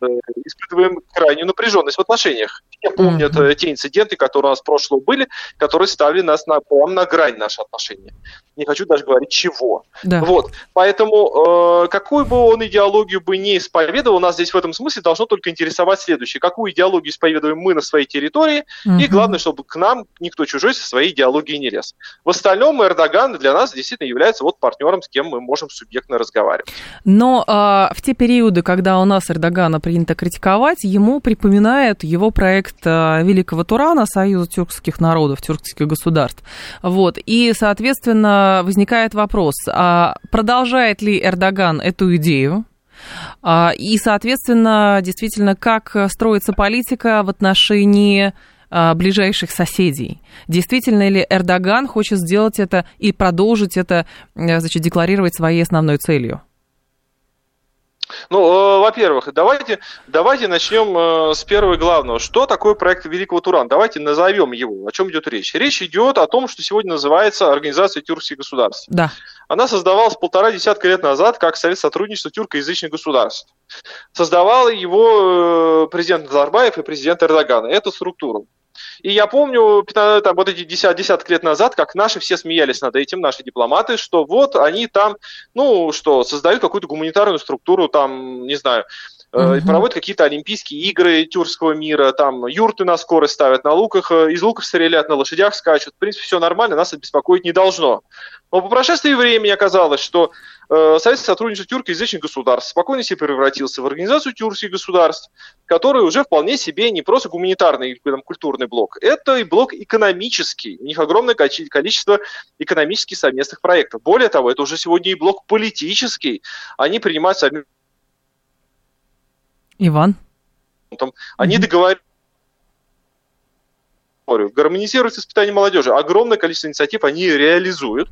э, испытываем крайнюю напряженность в отношениях. Все помнят mm-hmm. те инциденты, которые у нас в прошлом были, которые ставили нас на, прямо на грань наших отношений. Не хочу даже говорить чего. Да. Вот. Поэтому э, какую бы он идеологию бы не исповедовал, нас здесь в этом смысле должно только интересовать следующее. Какую идеологию исповедуем мы на своей территории, mm-hmm. и главное, чтобы к нам никто чужой со своей идеологией не лез. В остальном Эрдоган для нас действительно является вот партнером, с кем мы можем субъектно разговаривать. Но а, в те периоды, когда у нас Эрдогана принято критиковать, ему припоминает его проект а, Великого Турана, Союза тюркских народов, тюркских государств. Вот. И, соответственно, возникает вопрос, а продолжает ли Эрдоган эту идею? А, и, соответственно, действительно, как строится политика в отношении а, ближайших соседей. Действительно ли Эрдоган хочет сделать это и продолжить это, значит, декларировать своей основной целью? Ну, э, во-первых, давайте, давайте начнем э, с первого главного. Что такое проект Великого Туран? Давайте назовем его. О чем идет речь? Речь идет о том, что сегодня называется Организация тюркских государств. Да. Она создавалась полтора десятка лет назад как Совет сотрудничества тюркоязычных государств. Создавал его э, президент Назарбаев и президент Эрдоган. Эту структуру. И я помню, там, вот эти десят, десяток лет назад, как наши все смеялись над этим, наши дипломаты, что вот они там, ну, что, создают какую-то гуманитарную структуру, там, не знаю, Uh-huh. проводят какие-то олимпийские игры тюркского мира, там юрты на скорость ставят, на луках, э, из луков стреляют, на лошадях скачут. В принципе, все нормально, нас это беспокоить не должно. Но по прошествии времени оказалось, что э, Совет сотрудничества тюркоязычных государств спокойно себе превратился в организацию тюркских государств, который уже вполне себе не просто гуманитарный там, культурный блок, это и блок экономический. У них огромное количество экономических совместных проектов. Более того, это уже сегодня и блок политический. Они принимают совместные Иван? Там, они договариваются гармонизируют испытания молодежи. Огромное количество инициатив они реализуют.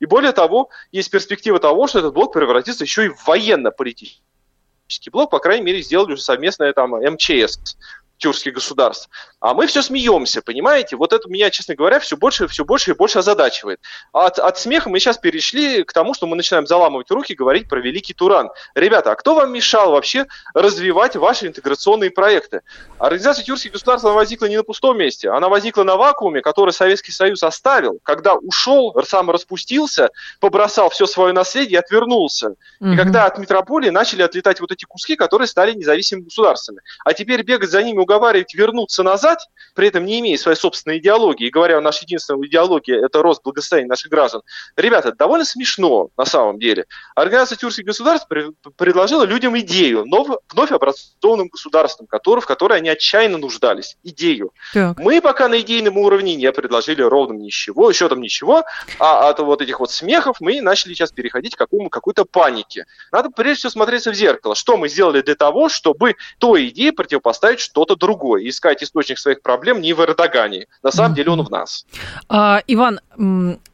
И более того, есть перспектива того, что этот блок превратится еще и в военно-политический блок, по крайней мере, сделали уже совместное там МЧС тюркских государств. А мы все смеемся, понимаете? Вот это меня, честно говоря, все больше, все больше и больше озадачивает. От, от смеха мы сейчас перешли к тому, что мы начинаем заламывать руки, говорить про Великий Туран. Ребята, а кто вам мешал вообще развивать ваши интеграционные проекты? Организация тюркских государств она возникла не на пустом месте, она возникла на вакууме, который Советский Союз оставил, когда ушел, сам распустился, побросал все свое наследие и отвернулся. Угу. И когда от метрополии начали отлетать вот эти куски, которые стали независимыми государствами. А теперь бегать за ними, уговаривать вернуться назад, при этом не имея своей собственной идеологии, и говоря, наша единственная идеология – это рост благосостояния наших граждан. Ребята, довольно смешно на самом деле. Организация тюркских государств предложила людям идею нов, вновь образованным государством, который, в которой они отчаянно нуждались. Идею. Так. Мы пока на идейном уровне не предложили ровным ничего, еще там ничего, а от вот этих вот смехов мы начали сейчас переходить к какому, какой-то панике. Надо прежде всего смотреться в зеркало. Что мы сделали для того, чтобы той идее противопоставить что-то другое, искать источник своих проблем не в Эрдогане. На самом деле он в нас. А, Иван,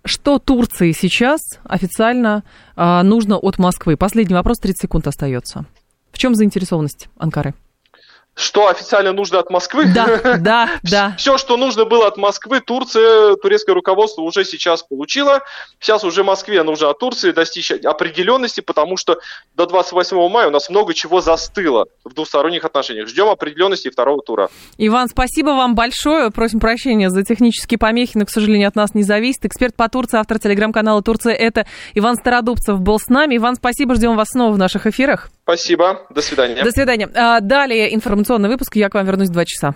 что Турции сейчас официально а, нужно от Москвы? Последний вопрос, 30 секунд остается. В чем заинтересованность Анкары? Что официально нужно от Москвы. Да, да, да. Все, что нужно было от Москвы, Турция, турецкое руководство уже сейчас получило. Сейчас уже Москве нужно от Турции достичь определенности, потому что до 28 мая у нас много чего застыло в двусторонних отношениях. Ждем определенности второго тура. Иван, спасибо вам большое. Просим прощения за технические помехи, но, к сожалению, от нас не зависит. Эксперт по Турции, автор телеграм-канала «Турция» – это Иван Стародубцев был с нами. Иван, спасибо, ждем вас снова в наших эфирах. Спасибо, до свидания. До свидания. А, далее информационный выпуск, я к вам вернусь в два часа.